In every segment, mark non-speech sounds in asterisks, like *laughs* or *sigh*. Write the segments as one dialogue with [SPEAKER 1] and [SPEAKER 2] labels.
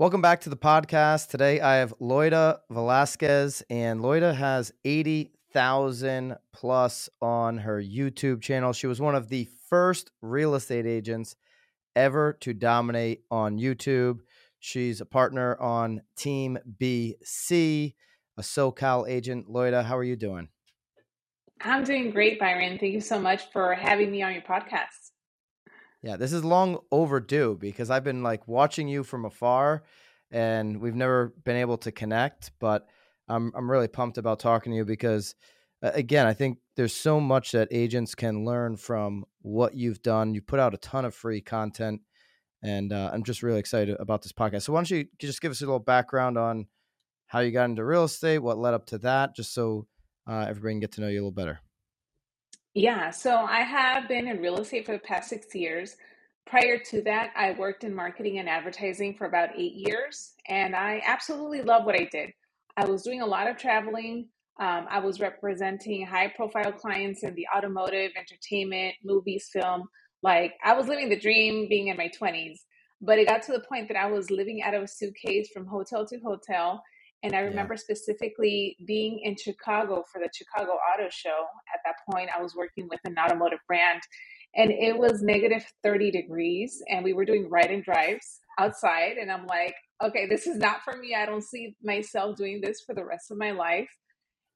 [SPEAKER 1] Welcome back to the podcast. Today I have Loida Velasquez, and Loida has 80,000 plus on her YouTube channel. She was one of the first real estate agents ever to dominate on YouTube. She's a partner on Team BC, a SoCal agent. Loida, how are you doing?
[SPEAKER 2] I'm doing great, Byron. Thank you so much for having me on your podcast.
[SPEAKER 1] Yeah, this is long overdue because I've been like watching you from afar and we've never been able to connect, but I'm I'm really pumped about talking to you because again, I think there's so much that agents can learn from what you've done. You put out a ton of free content and uh, I'm just really excited about this podcast. So why don't you just give us a little background on how you got into real estate, what led up to that, just so uh, everybody can get to know you a little better.
[SPEAKER 2] Yeah, so I have been in real estate for the past six years. Prior to that, I worked in marketing and advertising for about eight years, and I absolutely love what I did. I was doing a lot of traveling. Um, I was representing high profile clients in the automotive, entertainment, movies, film. Like I was living the dream being in my 20s. But it got to the point that I was living out of a suitcase from hotel to hotel and I remember yeah. specifically being in Chicago for the Chicago Auto Show. At that point, I was working with an automotive brand, and it was negative 30 degrees, and we were doing ride and drives outside. And I'm like, okay, this is not for me. I don't see myself doing this for the rest of my life.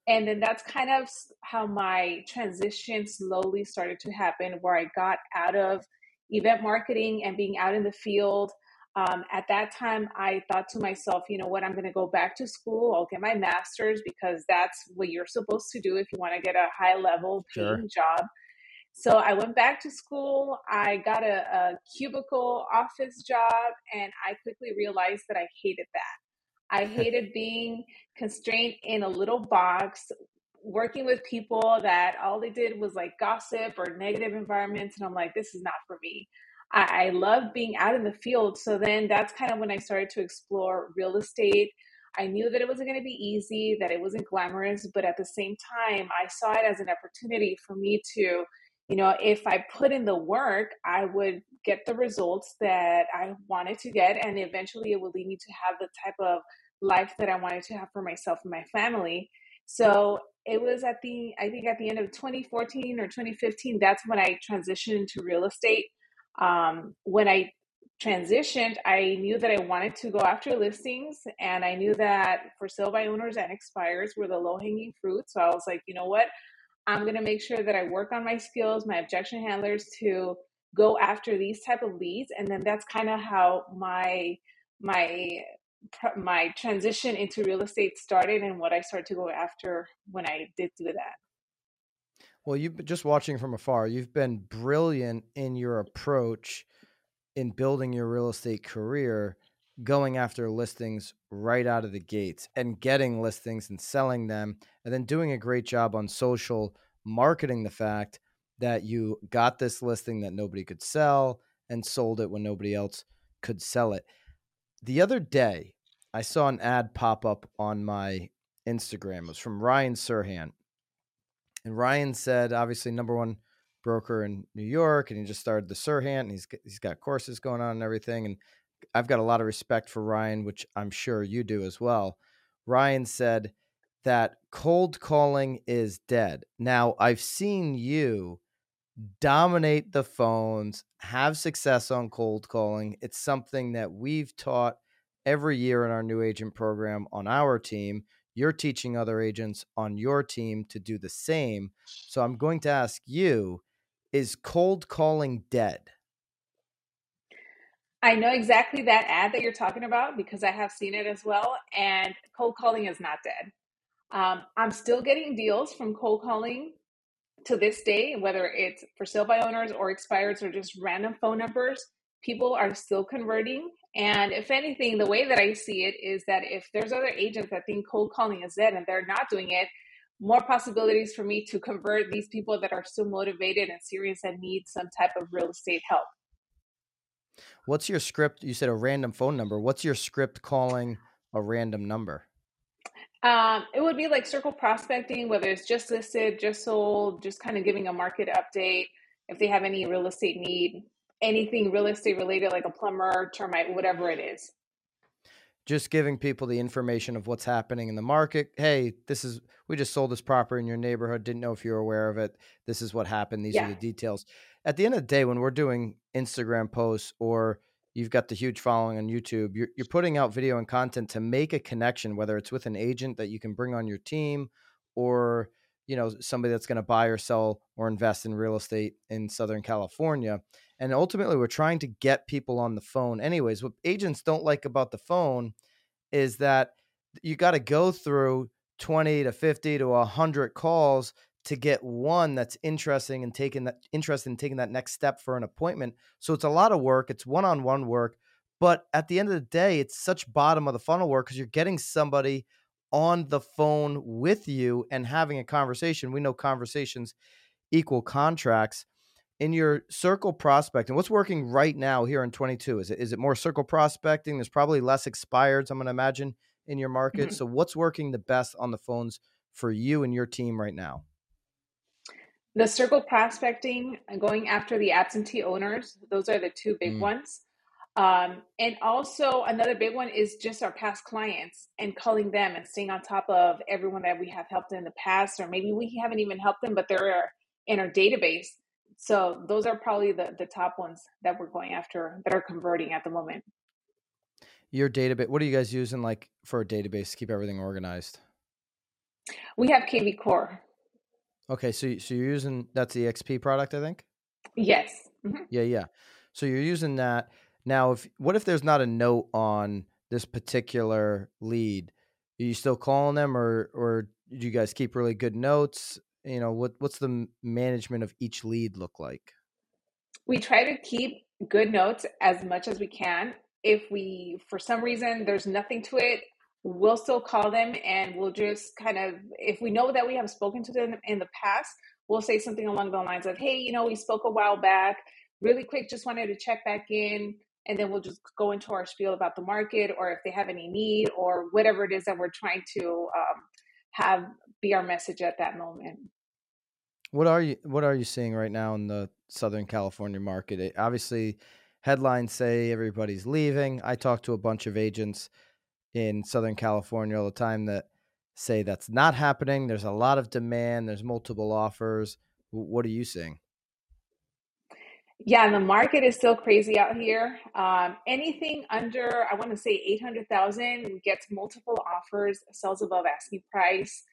[SPEAKER 2] And then that's kind of how my transition slowly started to happen, where I got out of event marketing and being out in the field um, at that time, I thought to myself, you know what, I'm going to go back to school. I'll get my master's because that's what you're supposed to do if you want to get a high level paying sure. job. So I went back to school. I got a, a cubicle office job, and I quickly realized that I hated that. I *laughs* hated being constrained in a little box, working with people that all they did was like gossip or negative environments. And I'm like, this is not for me. I, I love being out in the field. So then that's kind of when I started to explore real estate. I knew that it wasn't going to be easy, that it wasn't glamorous, but at the same time, I saw it as an opportunity for me to, you know, if I put in the work, I would get the results that I wanted to get. And eventually it would lead me to have the type of life that I wanted to have for myself and my family. So it was at the, I think at the end of 2014 or 2015, that's when I transitioned into real estate um, when I transitioned, I knew that I wanted to go after listings, and I knew that for sale by owners and expires were the low hanging fruit. So I was like, you know what? I'm going to make sure that I work on my skills, my objection handlers to go after these type of leads, and then that's kind of how my my my transition into real estate started and what I started to go after when I did do that.
[SPEAKER 1] Well, you've just watching from afar. You've been brilliant in your approach in building your real estate career, going after listings right out of the gates and getting listings and selling them, and then doing a great job on social marketing the fact that you got this listing that nobody could sell and sold it when nobody else could sell it. The other day, I saw an ad pop up on my Instagram. It was from Ryan Serhant. And Ryan said, obviously, number one broker in New York, and he just started the Serhant, and he's he's got courses going on and everything. And I've got a lot of respect for Ryan, which I'm sure you do as well. Ryan said that cold calling is dead. Now, I've seen you dominate the phones, have success on cold calling. It's something that we've taught every year in our new agent program on our team. You're teaching other agents on your team to do the same. So I'm going to ask you is cold calling dead?
[SPEAKER 2] I know exactly that ad that you're talking about because I have seen it as well. And cold calling is not dead. Um, I'm still getting deals from cold calling to this day, whether it's for sale by owners or expireds or just random phone numbers. People are still converting and if anything, the way that I see it is that if there's other agents that think cold calling is dead and they're not doing it, more possibilities for me to convert these people that are still motivated and serious and need some type of real estate help.
[SPEAKER 1] What's your script? You said a random phone number. What's your script calling a random number?
[SPEAKER 2] Um, it would be like circle prospecting, whether it's just listed, just sold, just kind of giving a market update. If they have any real estate need, anything real estate related, like a plumber, termite, whatever it is.
[SPEAKER 1] just giving people the information of what's happening in the market. Hey, this is we just sold this property in your neighborhood. Didn't know if you were aware of it. This is what happened. These yeah. are the details. At the end of the day, when we're doing Instagram posts or you've got the huge following on YouTube, you're, you're putting out video and content to make a connection, whether it's with an agent that you can bring on your team or you know somebody that's going to buy or sell or invest in real estate in southern california and ultimately we're trying to get people on the phone anyways what agents don't like about the phone is that you got to go through 20 to 50 to 100 calls to get one that's interesting and taking that interested in taking that next step for an appointment so it's a lot of work it's one-on-one work but at the end of the day it's such bottom of the funnel work because you're getting somebody on the phone with you and having a conversation. We know conversations equal contracts. In your circle prospecting, what's working right now here in 22? Is it is it more circle prospecting? There's probably less expireds, I'm going to imagine, in your market. Mm-hmm. So what's working the best on the phones for you and your team right now?
[SPEAKER 2] The circle prospecting and going after the absentee owners, those are the two big mm. ones. Um, and also another big one is just our past clients and calling them and staying on top of everyone that we have helped in the past, or maybe we haven't even helped them, but they're in our database. So those are probably the the top ones that we're going after that are converting at the moment.
[SPEAKER 1] Your database. What are you guys using like for a database to keep everything organized?
[SPEAKER 2] We have kvCORE.
[SPEAKER 1] Okay, so so you're using that's the EXP product, I think.
[SPEAKER 2] Yes. Mm-hmm.
[SPEAKER 1] Yeah, yeah. So you're using that now, if what if there's not a note on this particular lead? Are you still calling them, or or do you guys keep really good notes? You know, what what's the management of each lead look like?
[SPEAKER 2] We try to keep good notes as much as we can. If we, for some reason, there's nothing to it, we'll still call them and we'll just kind of, if we know that we have spoken to them in the past, we'll say something along the lines of, hey, you know, we spoke a while back. Really quick, just wanted to check back in and then we'll just go into our spiel about the market or if they have any need or whatever it is that we're trying to um, have be our message at that moment.
[SPEAKER 1] What are you what are you seeing right now in the southern california market? It, obviously headlines say everybody's leaving. I talk to a bunch of agents in southern california all the time that say that's not happening. There's a lot of demand. There's multiple offers. What are you seeing
[SPEAKER 2] yeah, the market is still crazy out here. Um, anything under, I want to say 800,000 gets multiple offers, sells above asking price.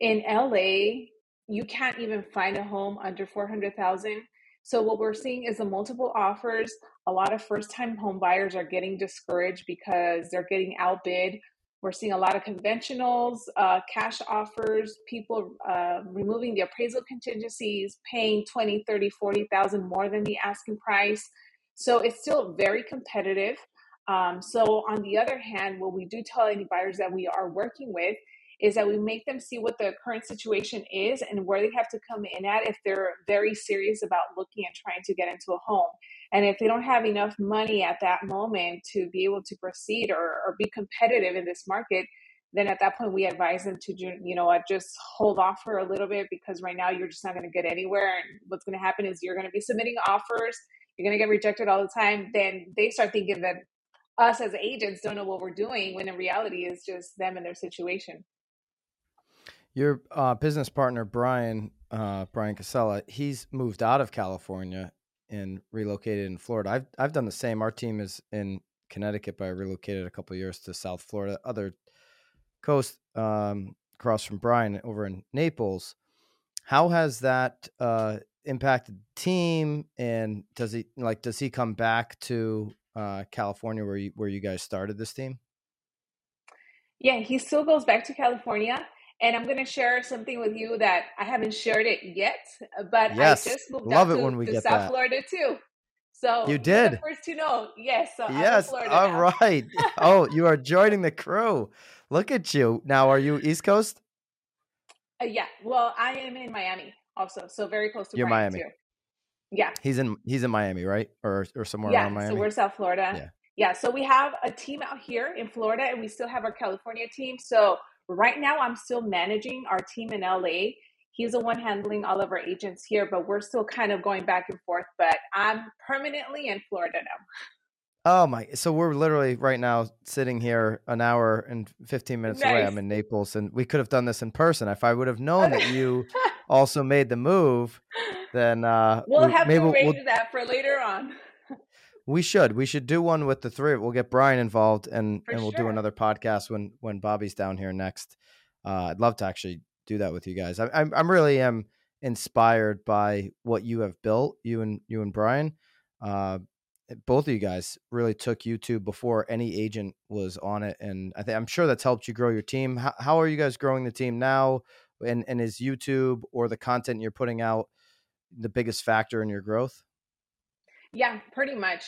[SPEAKER 2] In LA, you can't even find a home under 400,000. So what we're seeing is the multiple offers. A lot of first-time home buyers are getting discouraged because they're getting outbid we're seeing a lot of conventionals, uh, cash offers, people uh, removing the appraisal contingencies, paying 20, 30, 40,000 more than the asking price. So it's still very competitive. Um, so on the other hand, what we do tell any buyers that we are working with is that we make them see what the current situation is and where they have to come in at if they're very serious about looking and trying to get into a home. And if they don't have enough money at that moment to be able to proceed or, or be competitive in this market, then at that point we advise them to you know what, just hold off for a little bit because right now you're just not going to get anywhere. And what's going to happen is you're going to be submitting offers you're going to get rejected all the time. Then they start thinking that us as agents don't know what we're doing when in reality is just them and their situation.
[SPEAKER 1] Your uh, business partner brian uh, brian casella he's moved out of california and relocated in Florida. I've I've done the same. Our team is in Connecticut, but I relocated a couple years to South Florida, other coast um, across from Brian over in Naples. How has that uh, impacted the team? And does he like does he come back to uh, California where you where you guys started this team?
[SPEAKER 2] Yeah, he still goes back to California. And I'm going to share something with you that I haven't shared it yet, but
[SPEAKER 1] yes.
[SPEAKER 2] I just moved
[SPEAKER 1] Love
[SPEAKER 2] out
[SPEAKER 1] it when we
[SPEAKER 2] to
[SPEAKER 1] get
[SPEAKER 2] South
[SPEAKER 1] that.
[SPEAKER 2] Florida too. So
[SPEAKER 1] you did
[SPEAKER 2] first to know. Yes. So
[SPEAKER 1] yes. All now. right. *laughs* oh, you are joining the crew. Look at you. Now, are you East Coast?
[SPEAKER 2] Uh, yeah. Well, I am in Miami also, so very close to
[SPEAKER 1] You're Miami.
[SPEAKER 2] Too. Yeah.
[SPEAKER 1] He's in he's in Miami, right? Or or somewhere
[SPEAKER 2] yeah,
[SPEAKER 1] around Miami.
[SPEAKER 2] So we're South Florida.
[SPEAKER 1] Yeah.
[SPEAKER 2] Yeah. So we have a team out here in Florida, and we still have our California team. So Right now, I'm still managing our team in LA. He's the one handling all of our agents here, but we're still kind of going back and forth. But I'm permanently in Florida now.
[SPEAKER 1] Oh my! So we're literally right now sitting here an hour and fifteen minutes away. I'm in Naples, and we could have done this in person. If I would have known that you *laughs* also made the move, then uh,
[SPEAKER 2] we'll
[SPEAKER 1] we,
[SPEAKER 2] have to arrange
[SPEAKER 1] we'll-
[SPEAKER 2] that for later on.
[SPEAKER 1] We should we should do one with the three. We'll get Brian involved, and
[SPEAKER 2] For
[SPEAKER 1] and we'll do another podcast when when Bobby's down here next. Uh, I'd love to actually do that with you guys. I, I'm I'm really am inspired by what you have built, you and you and Brian. Uh, both of you guys really took YouTube before any agent was on it, and I think I'm sure that's helped you grow your team. How, how are you guys growing the team now? And and is YouTube or the content you're putting out the biggest factor in your growth?
[SPEAKER 2] Yeah, pretty much.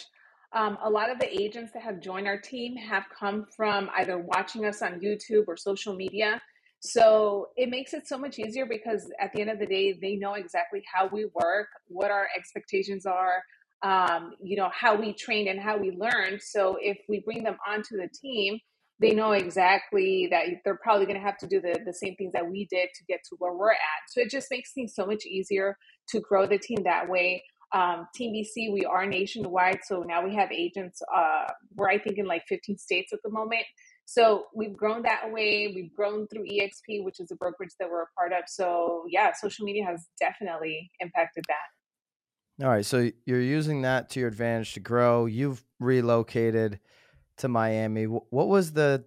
[SPEAKER 2] Um, a lot of the agents that have joined our team have come from either watching us on YouTube or social media. So it makes it so much easier because at the end of the day, they know exactly how we work, what our expectations are, um, you know, how we train and how we learn. So if we bring them onto the team, they know exactly that they're probably going to have to do the, the same things that we did to get to where we're at. So it just makes things so much easier to grow the team that way um, Team BC, we are nationwide, so now we have agents. Uh, we're I think in like 15 states at the moment. So we've grown that way. We've grown through EXP, which is a brokerage that we're a part of. So yeah, social media has definitely impacted that.
[SPEAKER 1] All right, so you're using that to your advantage to grow. You've relocated to Miami. What was the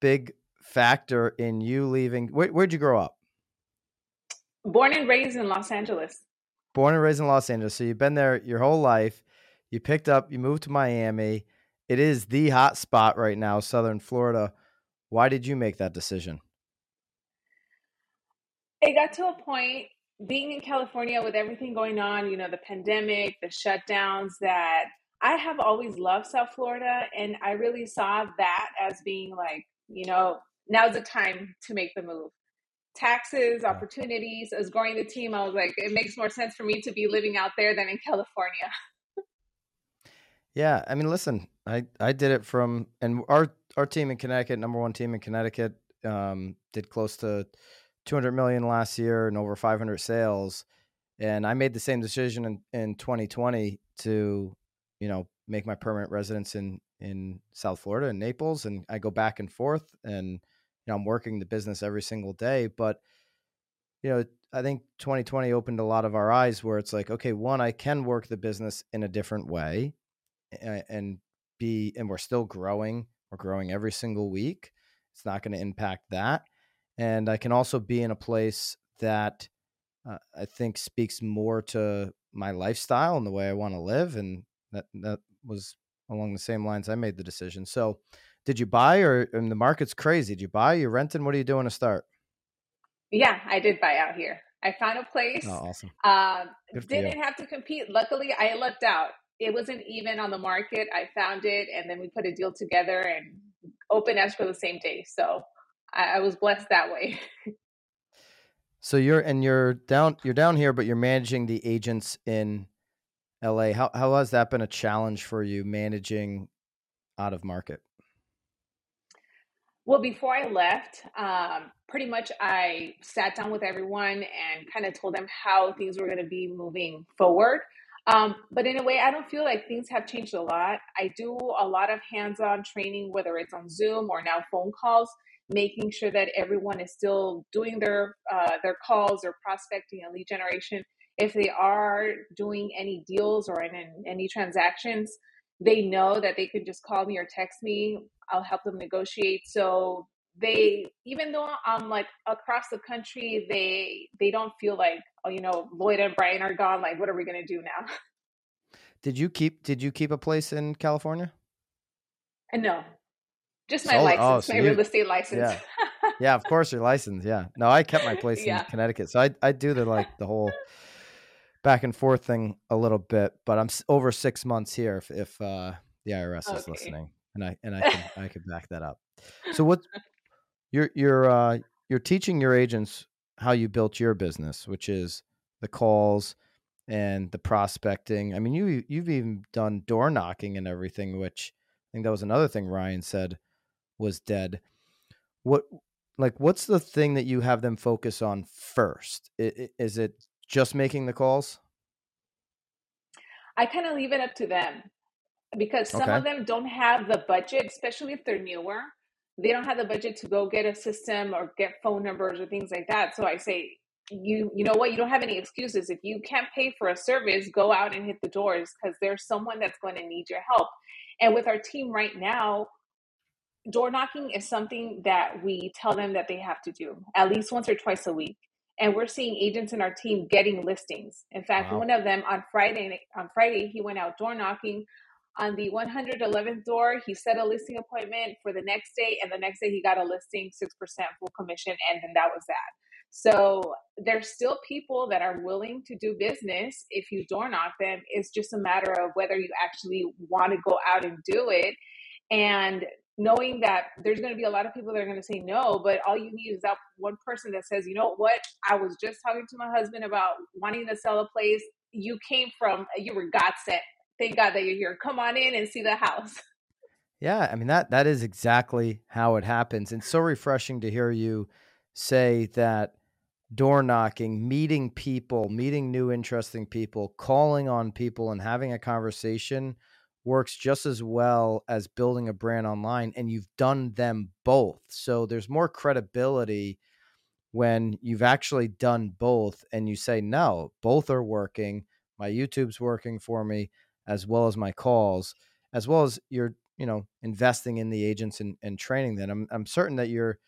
[SPEAKER 1] big factor in you leaving? Where, where'd you grow up?
[SPEAKER 2] Born and raised in Los Angeles.
[SPEAKER 1] Born and raised in Los Angeles, so you've been there your whole life. You picked up, you moved to Miami. It is the hot spot right now, Southern Florida. Why did you make that decision?
[SPEAKER 2] It got to a point being in California with everything going on, you know, the pandemic, the shutdowns, that I have always loved South Florida. And I really saw that as being like, you know, now's the time to make the move. Taxes, opportunities, as growing the team, I was like, it makes more sense for me to be living out there than in California. *laughs*
[SPEAKER 1] Yeah, I mean, listen, I I did it from and our our team in Connecticut, number one team in Connecticut, um, did close to 200 million last year and over 500 sales, and I made the same decision in in 2020 to, you know, make my permanent residence in in South Florida in Naples, and I go back and forth, and you know, I'm working the business every single day, but you know, I think 2020 opened a lot of our eyes where it's like, okay, one, I can work the business in a different way and be and we're still growing we're growing every single week it's not going to impact that and i can also be in a place that uh, i think speaks more to my lifestyle and the way i want to live and that that was along the same lines i made the decision so did you buy or and the market's crazy did you buy you renting what are you doing to start
[SPEAKER 2] Yeah, I did buy out here. I found a place.
[SPEAKER 1] oh awesome
[SPEAKER 2] Uh,
[SPEAKER 1] good for you
[SPEAKER 2] didn't have to compete. Luckily, I lucked out. It wasn't even on the market. I found it, and then we put a deal together and open escrow the same day. So I, I was blessed that way. *laughs*
[SPEAKER 1] so you're and you're down you're down here but you're managing the agents in LA. How how has that been a challenge for you managing out of market?
[SPEAKER 2] Well, before I left, um, pretty much I sat down with everyone and kind of told them how things were going to be moving forward. Um, but in a way, I don't feel like things have changed a lot. I do a lot of hands on training, whether it's on Zoom or now phone calls, making sure that everyone is still doing their, uh, their calls or prospecting and lead generation. If they are doing any deals or in, in any transactions, they know that they could just call me or text me. I'll help them negotiate. So they, even though I'm like across the country, they they don't feel like, oh, you know, Loida and Brian are gone. Like, what are we gonna do now? *laughs*
[SPEAKER 1] Did you keep did you keep a place in California?
[SPEAKER 2] And no, just my
[SPEAKER 1] Sold-
[SPEAKER 2] license,
[SPEAKER 1] oh, *laughs* so
[SPEAKER 2] my
[SPEAKER 1] you-
[SPEAKER 2] real estate license.
[SPEAKER 1] yeah. Yeah, of course your license. Yeah. No, I kept my *laughs* place
[SPEAKER 2] Yeah.
[SPEAKER 1] in Connecticut. So I I do the like the whole back and forth thing a little bit, but I'm over 6 months here if if uh the IRS is listening. And I and I can *laughs* I can back that up. So what you're you're uh you're teaching your agents how you built your business, which is the calls and the prospecting. I mean, you you've even done door knocking and everything, which I think that was another thing Ryan said was dead. What like what's the thing that you have them focus on first? Is it just making the calls?
[SPEAKER 2] I kind of leave it up to them. because some
[SPEAKER 1] Okay.
[SPEAKER 2] of them don't have the budget, especially if they're newer. They don't have the budget to go get a system or get phone numbers or things like that. So I say, you you know what? You don't have any excuses. If you can't pay for a service, go out and hit the doors because there's someone that's going to need your help. And with our team right now, door knocking is something that we tell them that they have to do at least once or twice a week and we're seeing agents in our team getting listings. In fact
[SPEAKER 1] Wow.
[SPEAKER 2] one of them on friday on friday he went out door knocking on the 111th door. He set a listing appointment for the next day and the next day he got a listing 6% full commission and then that was that. So there's still people that are willing to do business if you door knock them. It's just a matter of whether you actually want to go out and do it. And knowing that there's going to be a lot of people that are going to say no but all you need is that one person that says you know what? I was just talking to my husband about wanting to sell a place. You came from you were god sent. Thank god that you're here. Come on in and see the house. *laughs*
[SPEAKER 1] Yeah, I mean that that is exactly how it happens. And so refreshing to hear you say that door knocking, meeting people, meeting new interesting people, calling on people and having a conversation works just as well as building a brand online and you've done them both. So there's more credibility when you've actually done both and you say no, both are working. My YouTube's working for me as well as my calls, as well as you're, you know, investing in the agents and, and training them. I'm I'm certain that you're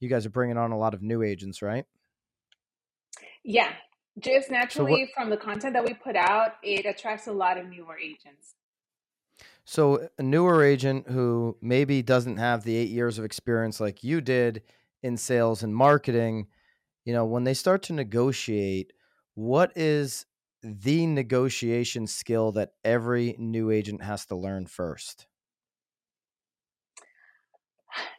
[SPEAKER 1] you guys are bringing on a lot of new agents, right?
[SPEAKER 2] yeah just
[SPEAKER 1] So what
[SPEAKER 2] naturally from the content that we put out it attracts a lot of newer agents
[SPEAKER 1] So a newer agent who maybe doesn't have the eight years of experience like you did in sales and marketing, you know, when they start to negotiate, what is the negotiation skill that every new agent has to learn first?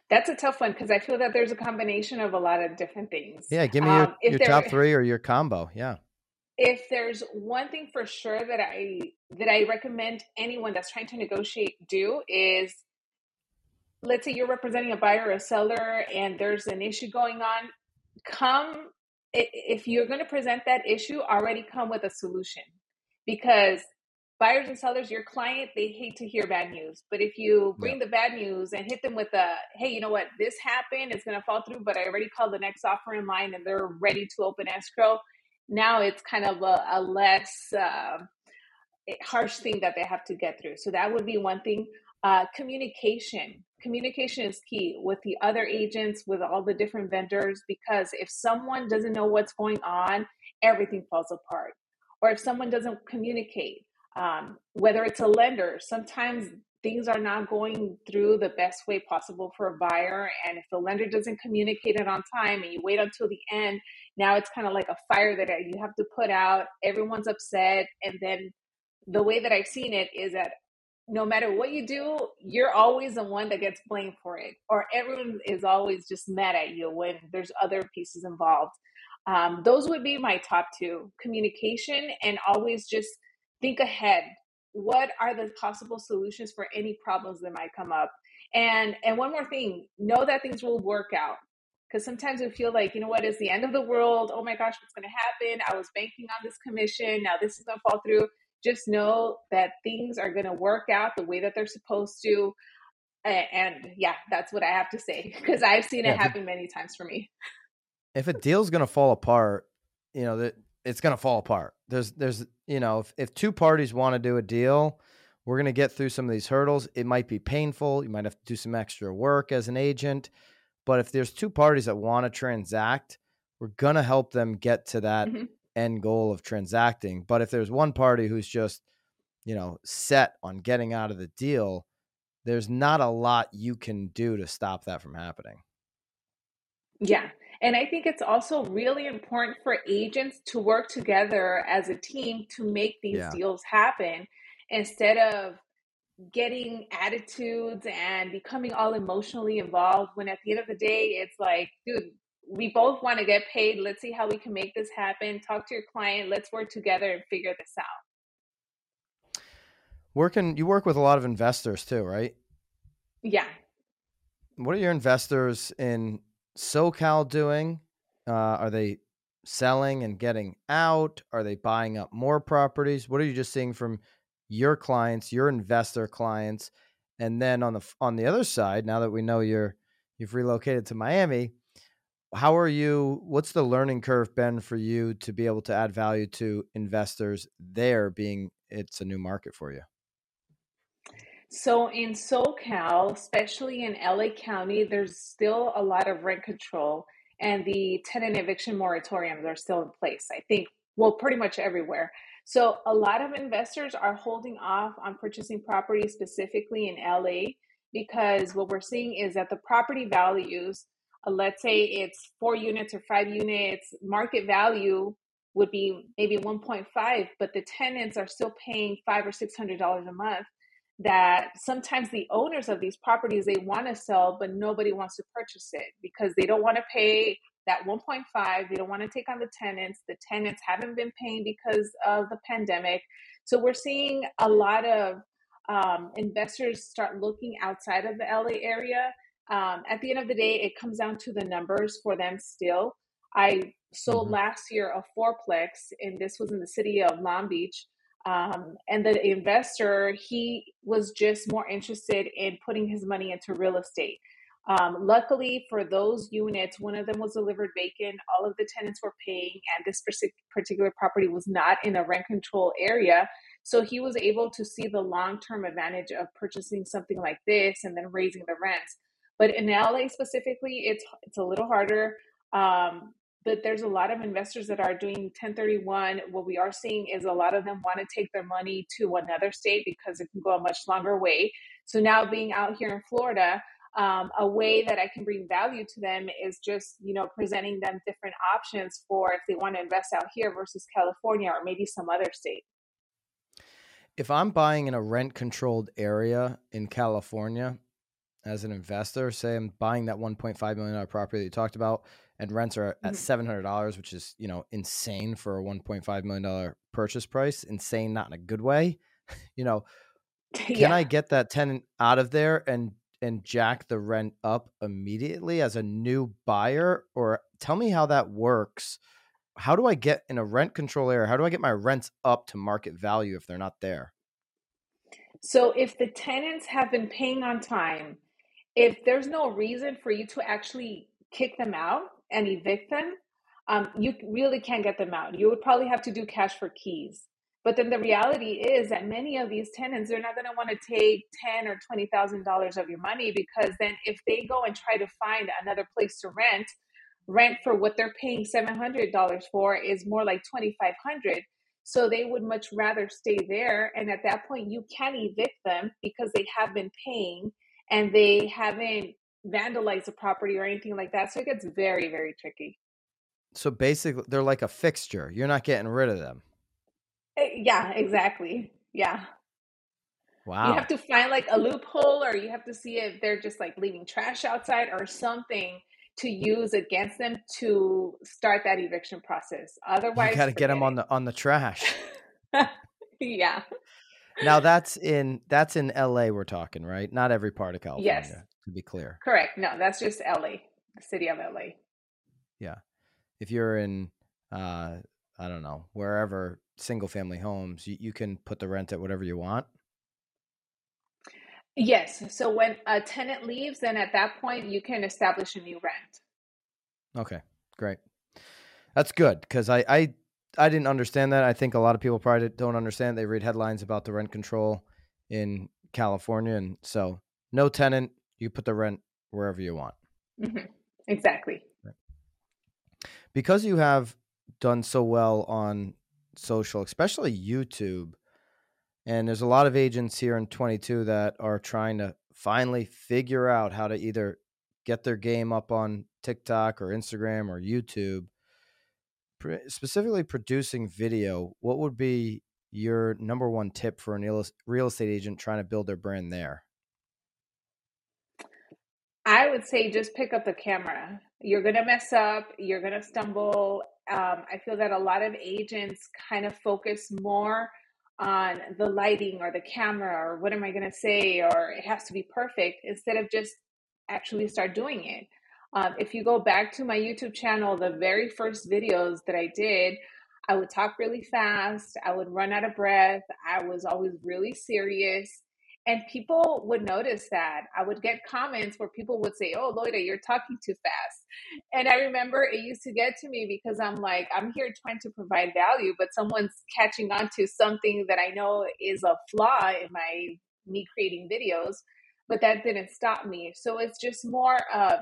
[SPEAKER 2] that's a tough one because i feel that there's a combination of a lot of different things
[SPEAKER 1] Yeah, give me your,
[SPEAKER 2] um,
[SPEAKER 1] your
[SPEAKER 2] there
[SPEAKER 1] top three or your combo. Yeah.
[SPEAKER 2] if there's one thing for sure that I that I recommend anyone that's trying to negotiate do is let's say you're representing a buyer or a seller and there's an issue going on come if you're going to present that issue already come with a solution because buyers and sellers your client they hate to hear bad news but if you
[SPEAKER 1] Yeah.
[SPEAKER 2] bring the bad news and hit them with a hey you know what this happened it's going to fall through but i already called the next offer in line and they're ready to open escrow now it's kind of a, a less uh, harsh thing that they have to get through. So that would be one thing. Uh, communication. Communication is key with the other agents with all the different vendors because if someone doesn't know what's going on everything falls apart. Or if someone doesn't communicate um, whether it's a lender sometimes things are not going through the best way possible for a buyer and if the lender doesn't communicate it on time and you wait until the end now it's kind of like a fire that you have to put out. Everyone's upset and then the way that i've seen it is that no matter what you do you're always the one that gets blamed for it or everyone is always just mad at you when there's other pieces involved. Um, those would be my top two communication and always just think ahead. What are the possible solutions for any problems that might come up? And and one more thing know that things will work out because sometimes we feel like you know what is the end of the world. Oh my gosh what's going to happen? I was banking on this commission. Now this is going to fall through just know that things are going to work out the way that they're supposed to and yeah that's what i have to say because i've seen
[SPEAKER 1] Yeah.
[SPEAKER 2] it happen many times for me
[SPEAKER 1] if a deal's going to fall apart, you know, that it's going to fall apart. There's, there's, you know, if, if two parties want to do a deal, we're going to get through some of these hurdles. It might be painful. You might have to do some extra work as an agent. But if there's two parties that want to transact, we're going to help them get to that
[SPEAKER 2] Mhm.
[SPEAKER 1] End goal of transacting. But if there's one party who's just, you know, set on getting out of the deal, there's not a lot you can do to stop that from happening.
[SPEAKER 2] Yeah. And I think it's also really important for agents to work together as a team to make these
[SPEAKER 1] Yeah.
[SPEAKER 2] deals happen instead of getting attitudes and becoming all emotionally involved when at the end of the day it's like dude we both want to get paid let's see how we can make this happen talk to your client let's work together and figure this out
[SPEAKER 1] Working, you work with a lot of investors too, right?
[SPEAKER 2] yeah
[SPEAKER 1] What are your investors in SoCal doing? Uh, are they selling and getting out? Are they buying up more properties? What are you just seeing from your clients, your investor clients, and then on the on the other side, now that we know you're you've relocated to Miami, how are you what's the learning curve been for you to be able to add value to investors there being it's a new market for you?
[SPEAKER 2] So in SoCal, especially in LA County, there's still a lot of rent control and the tenant eviction moratoriums are still in place. I think, well, pretty much everywhere. So a lot of investors are holding off on purchasing property specifically in LA because what we're seeing is that the property values, let's say it's four units or five units, market value would be maybe 1.5, but the tenants are still paying five or six hundred dollars a month that sometimes the owners of these properties they want to sell but nobody wants to purchase it because they don't want to pay that 1.5 they don't want to take on the tenants the tenants haven't been paying because of the pandemic. So we're seeing a lot of um, investors start looking outside of the la area um, at the end of the day it comes down to the numbers for them still. I sold mm-hmm. last year a fourplex and this was in the city of long beach. Um, and the investor he was just more interested in putting his money into real estate. Um, luckily for those units one of them was delivered vacant. All of the tenants were paying and this particular property was not in a rent control area. So he was able to see the long-term advantage of purchasing something like this and then raising the rents but in la specifically it's it's a little harder um, but there's a lot of investors that are doing 1031 what we are seeing is a lot of them want to take their money to another state because it can go a much longer way. So now being out here in florida um, a way that i can bring value to them is just you know presenting them different options for if they want to invest out here versus california or maybe some other state.
[SPEAKER 1] If i'm buying in a rent controlled area in california as an investor say i'm buying that 1.5 million dollar property that you talked about and rents are at mm-hmm. $700 which is you know insane for a 1.5 million dollar purchase price insane not in a good way *laughs* you know *laughs* can yeah. i get that tenant out of there and and jack the rent up immediately as a new buyer or tell me how that works how do i get in a rent control area how do i get my rents up to market value if they're not there
[SPEAKER 2] so if the tenants have been paying on time if there's no reason for you to actually kick them out and evict them, um, you really can't get them out. You would probably have to do cash for keys. But then the reality is that many of these tenants, they're not going to want to take ten or twenty thousand dollars of your money because then if they go and try to find another place to rent, rent for what they're paying seven hundred dollars for is more like twenty five hundred. So they would much rather stay there. And at that point, you can evict them because they have been paying and they haven't vandalized the property or anything like that. So it gets very, very tricky.
[SPEAKER 1] So basically, they're like a fixture. You're not getting rid of them.
[SPEAKER 2] Eh, yeah, exactly. Yeah.
[SPEAKER 1] Wow.
[SPEAKER 2] You have to find like a loophole, or you have to see if they're just like leaving trash outside or something to use against them to start that eviction process. Otherwise,
[SPEAKER 1] you got to get them on the on the trash. *laughs*
[SPEAKER 2] yeah.
[SPEAKER 1] Now that's in that's in L.A. We're talking, right? Not every part of California. Yes to be clear.
[SPEAKER 2] Correct. No, that's just LA, the city of LA.
[SPEAKER 1] Yeah. If you're in, uh, I don't know, wherever single family homes, you, you can put the rent at whatever you want.
[SPEAKER 2] Yes. So when a tenant leaves, then at that point you can establish a new rent.
[SPEAKER 1] Okay, great. That's good because I, I I didn't understand that. I think a lot of people probably don't understand. They read headlines about the rent control in California, and so no tenant, you put the rent wherever you want.
[SPEAKER 2] Mm-hmm. Exactly.
[SPEAKER 1] Because you have done so well on social, especially YouTube, and there's a lot of agents here in 22 that are trying to finally figure out how to either get their game up on TikTok or Instagram or YouTube. Specifically, producing video, what would be your number one tip for a real estate agent trying to build their brand there?
[SPEAKER 2] I would say just pick up the camera. You're going to mess up, you're going to stumble. Um, I feel that a lot of agents kind of focus more on the lighting or the camera or what am I going to say or it has to be perfect instead of just actually start doing it. Um, if you go back to my YouTube channel, the very first videos that I did, I would talk really fast. I would run out of breath. I was always really serious. And people would notice that. I would get comments where people would say, Oh, Loida, you're talking too fast. And I remember it used to get to me because I'm like, I'm here trying to provide value, but someone's catching on to something that I know is a flaw in my me creating videos. But that didn't stop me. So it's just more of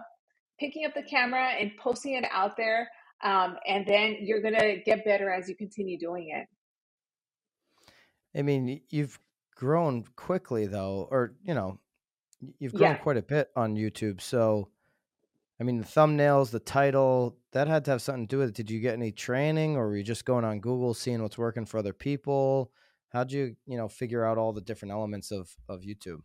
[SPEAKER 2] picking up the camera and posting it out there. Um, and then you're going to get better as you continue doing it.
[SPEAKER 1] I mean, you've grown quickly though, or you know, you've grown
[SPEAKER 2] Yeah.
[SPEAKER 1] quite a bit on YouTube. So, I mean, the thumbnails, the title, that had to have something to do with it. Did you get any training, or were you just going on Google, seeing what's working for other people? How'd you, you know, figure out all the different elements of of YouTube?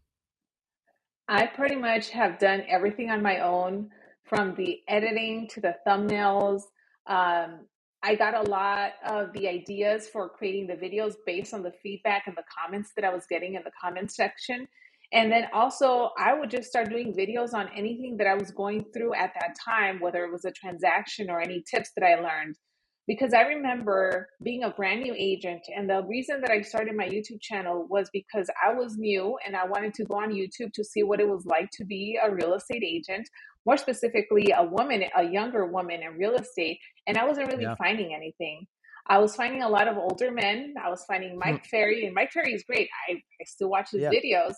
[SPEAKER 2] I pretty much have done everything on my own from the editing to the thumbnails. Um, I got a lot of the ideas for creating the videos based on the feedback and the comments that I was getting in the comment section. And then also, I would just start doing videos on anything that I was going through at that time, whether it was a transaction or any tips that I learned because I remember being a brand new agent. And the reason that I started my YouTube channel was because I was new and I wanted to go on YouTube to see what it was like to be a real estate agent, more specifically, a woman, a younger woman in real estate. And I wasn't really
[SPEAKER 1] Yeah.
[SPEAKER 2] finding anything. I was finding a lot of older men. I was finding
[SPEAKER 1] Hmm.
[SPEAKER 2] Mike Ferry, and Mike Ferry is great. I, I still watch his
[SPEAKER 1] Yeah.
[SPEAKER 2] videos.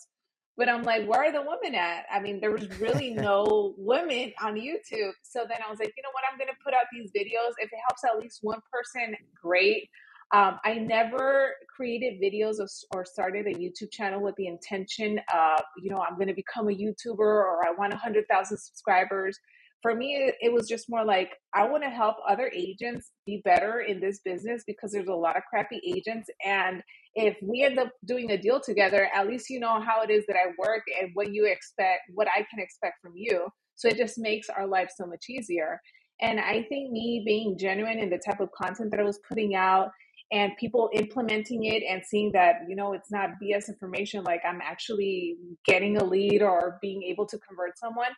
[SPEAKER 2] But I'm like, where are the women at? I mean, there was really *laughs* no women on YouTube. So then I was like, you know what? I'm going to put out these videos. If it helps at least one person, great. Um, I never created videos or, or started a YouTube channel with the intention of, you know, I'm going to become a YouTuber or I want 100,000 subscribers. For me, it was just more like, I want to help other agents be better in this business because there's a lot of crappy agents. And if we end up doing a deal together, at least you know how it is that I work and what you expect, what I can expect from you. So it just makes our life so much easier. And I think me being genuine in the type of content that I was putting out and people implementing it and seeing that, you know, it's not BS information, like I'm actually getting a lead or being able to convert someone,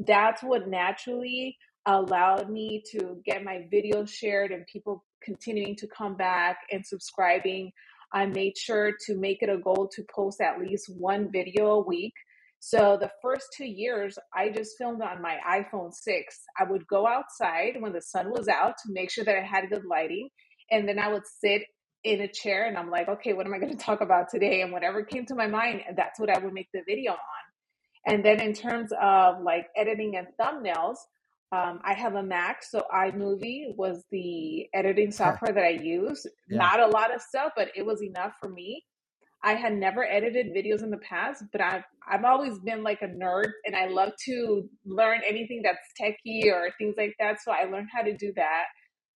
[SPEAKER 2] that's what naturally allowed me to get my videos shared and people continuing to come back and subscribing I made sure to make it a goal to post at least one video a week. So the first two years, I just filmed on my iPhone 6. I would go outside when the sun was out to make sure that I had good lighting. And then I would sit in a chair and I'm like, okay, what am I going *laughs* to talk about today? And whatever came to my mind, that's what I would make the video on. And then in terms of like editing and thumbnails, um, I have a Mac, so iMovie was the editing software that I used.
[SPEAKER 1] Yeah.
[SPEAKER 2] Not a lot of stuff, but it was enough for me. I had never edited videos in the past, but I've I've always been like a nerd, and I love to learn anything that's techie or things like that. So I learned how to do that.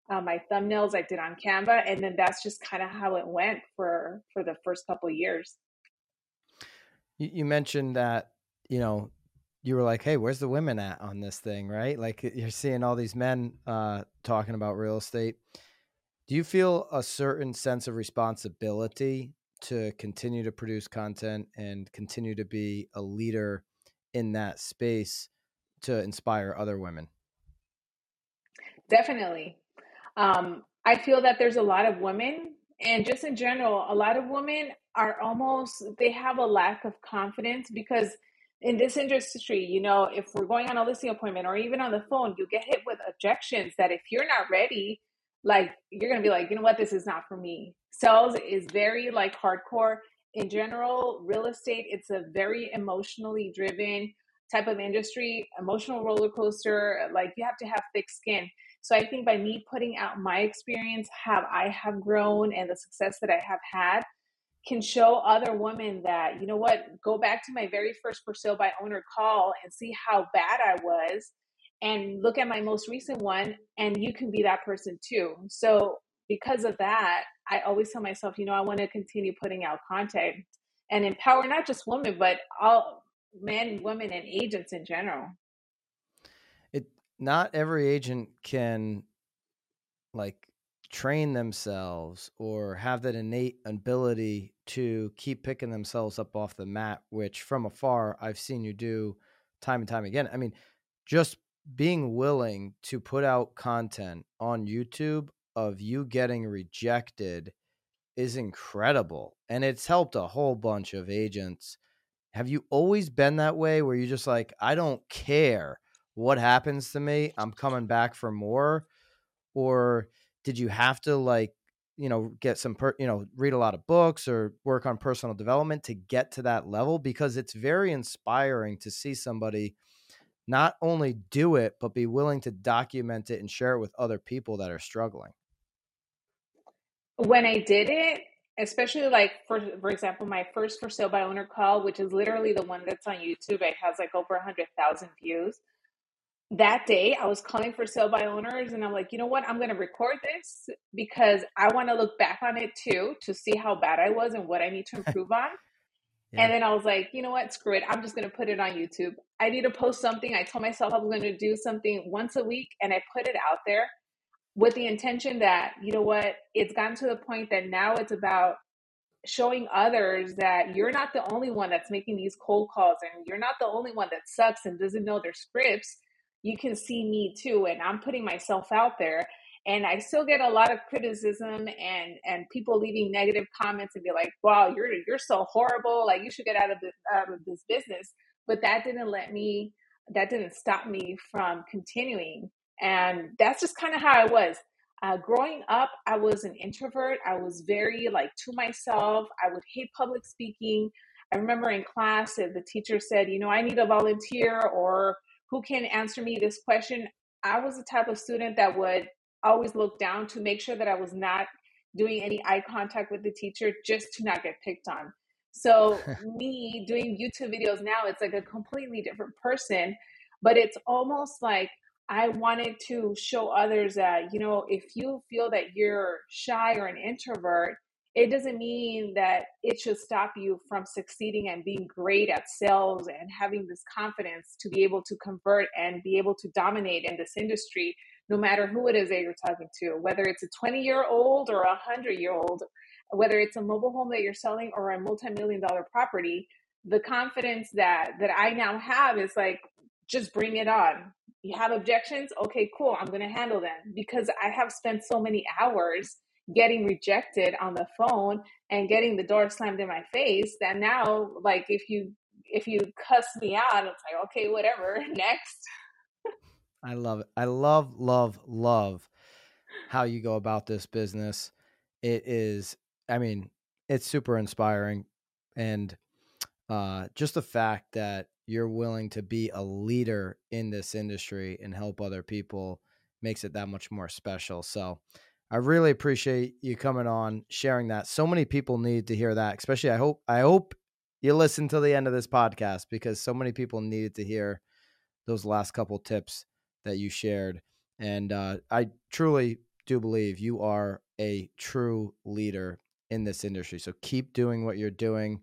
[SPEAKER 2] Uh, my thumbnails I did on Canva, and then that's just kind of how it went for for the first couple of years.
[SPEAKER 1] You, you mentioned that you know you were like, "Hey, where's the women at on this thing?" Right? Like you're seeing all these men uh, talking about real estate. Do you feel a certain sense of responsibility to continue to produce content and continue to be a leader in that space to inspire other women?
[SPEAKER 2] Definitely. Um, I feel that there's a lot of women, and just in general, a lot of women are almost, they have a lack of confidence because in this industry, you know, if we're going on a listing appointment or even on the phone, you get hit with objections that if you're not ready, like you're going to be like, you know what, this is not for me. Sales is very like hardcore. In general, real estate, it's a very emotionally driven type of industry, emotional roller coaster. Like you have to have thick skin. So I think by me putting out my experience, how I have grown and the success that I have had can show other women that, you know what, go back to my very first for sale by owner call and see how bad I was and look at my most recent one and you can be that person too. So because of that, I always tell myself, you know, I want to continue putting out content and empower not just women, but all men, women, and agents in general.
[SPEAKER 1] Not every agent can like train themselves or have that innate ability to keep picking themselves up off the mat, which from afar I've seen you do time and time again. I mean, just being willing to put out content on YouTube of you getting rejected is incredible and it's helped a whole bunch of agents. Have you always been that way where you're just like, I don't care what happens to me, I'm coming back for more? Or did you have to like, you know, get some, per, you know, read a lot of books or work on personal development to get to that level? Because it's very inspiring to see somebody not only do it, but be willing to document it and share it with other people that are struggling
[SPEAKER 2] when I did it, especially like for for example, my first for sale by owner call, which is literally the one that's on YouTube, it has like over a hundred thousand views. That day, I was calling for sale by owners, and I'm like, you know what? I'm going to record this because I want to look back on it too to see how bad I was and what I need to *laughs* improve on. Yeah. And then I was like, you know what? Screw it. I'm just going to put it on YouTube. I need to post something. I told myself I was going to do something once a week, and I put it out there with the intention that, you know what, it's gotten to the point that now it's about showing others that you're not the only one that's making these cold calls and you're not the only one that sucks and doesn't know their scripts. You can see me too, and I'm putting myself out there. And I still get a lot of criticism and and people leaving negative comments and be like, "Wow, you're you're so horrible! Like you should get out of this out of this business." But that didn't let me. That didn't stop me from continuing and that's just kind of how I was. Uh, growing up, I was an introvert. I was very like to myself. I would hate public speaking. I remember in class, the teacher said, you know, I need a volunteer or who can answer me this question, I was the type of student that would always look down to make sure that I was not doing any eye contact with the teacher just to not get picked on. So, *laughs* me doing YouTube videos now, it's like a completely different person, but it's almost like I wanted to show others that, you know, if you feel that you're shy or an introvert, it doesn't mean that it should stop you from succeeding and being great at sales and having this confidence to be able to convert and be able to dominate in this industry, no matter who it is that you're talking to, whether it's a 20 year old or a 100 year old, whether it's a mobile home that you're selling or a multi million dollar property. The confidence that that I now have is like just bring it on you have objections okay cool i'm going to handle them because i have spent so many hours getting rejected on the phone and getting the door slammed in my face that now like if you if you cuss me out it's like okay whatever *laughs* next.
[SPEAKER 1] I love it. I love love love how you go about this business. It is i mean it's super inspiring and uh just the fact that you're willing to be a leader in this industry and help other people makes it that much more special. So I really appreciate you coming on, sharing that. So many people need to hear that, especially I hope I hope you listen to the end of this podcast because so many people needed to hear those last couple tips that you shared. And uh, I truly do believe you are a true leader in this industry. So keep doing what you're doing.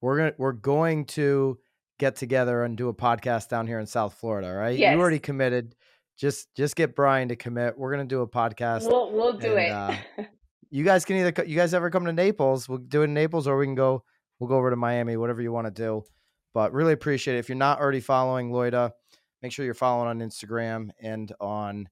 [SPEAKER 1] We're gonna we're going to get together and do a podcast down here in South Florida, right? Yes. You already committed. Just just get Brian to commit. We're gonna do a podcast.
[SPEAKER 2] We'll we'll do and, it. uh, *laughs*
[SPEAKER 1] you guys can either you guys ever come to Naples, we'll do it in Naples, or we can go we'll go over to Miami, whatever you want to do. But really appreciate it. If you're not already following Loida, make sure you're following on Instagram and on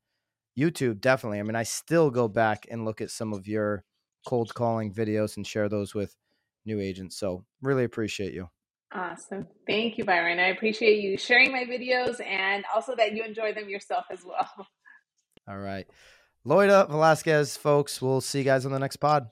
[SPEAKER 1] YouTube. Definitely. I mean, I still go back and look at some of your cold calling videos and share those with new agents. So really appreciate you.
[SPEAKER 2] Awesome. Thank you, Byron. I appreciate you sharing my videos and also that you enjoy them yourself as well.
[SPEAKER 1] All right. Loida Velasquez, folks. We'll see you guys on the next pod.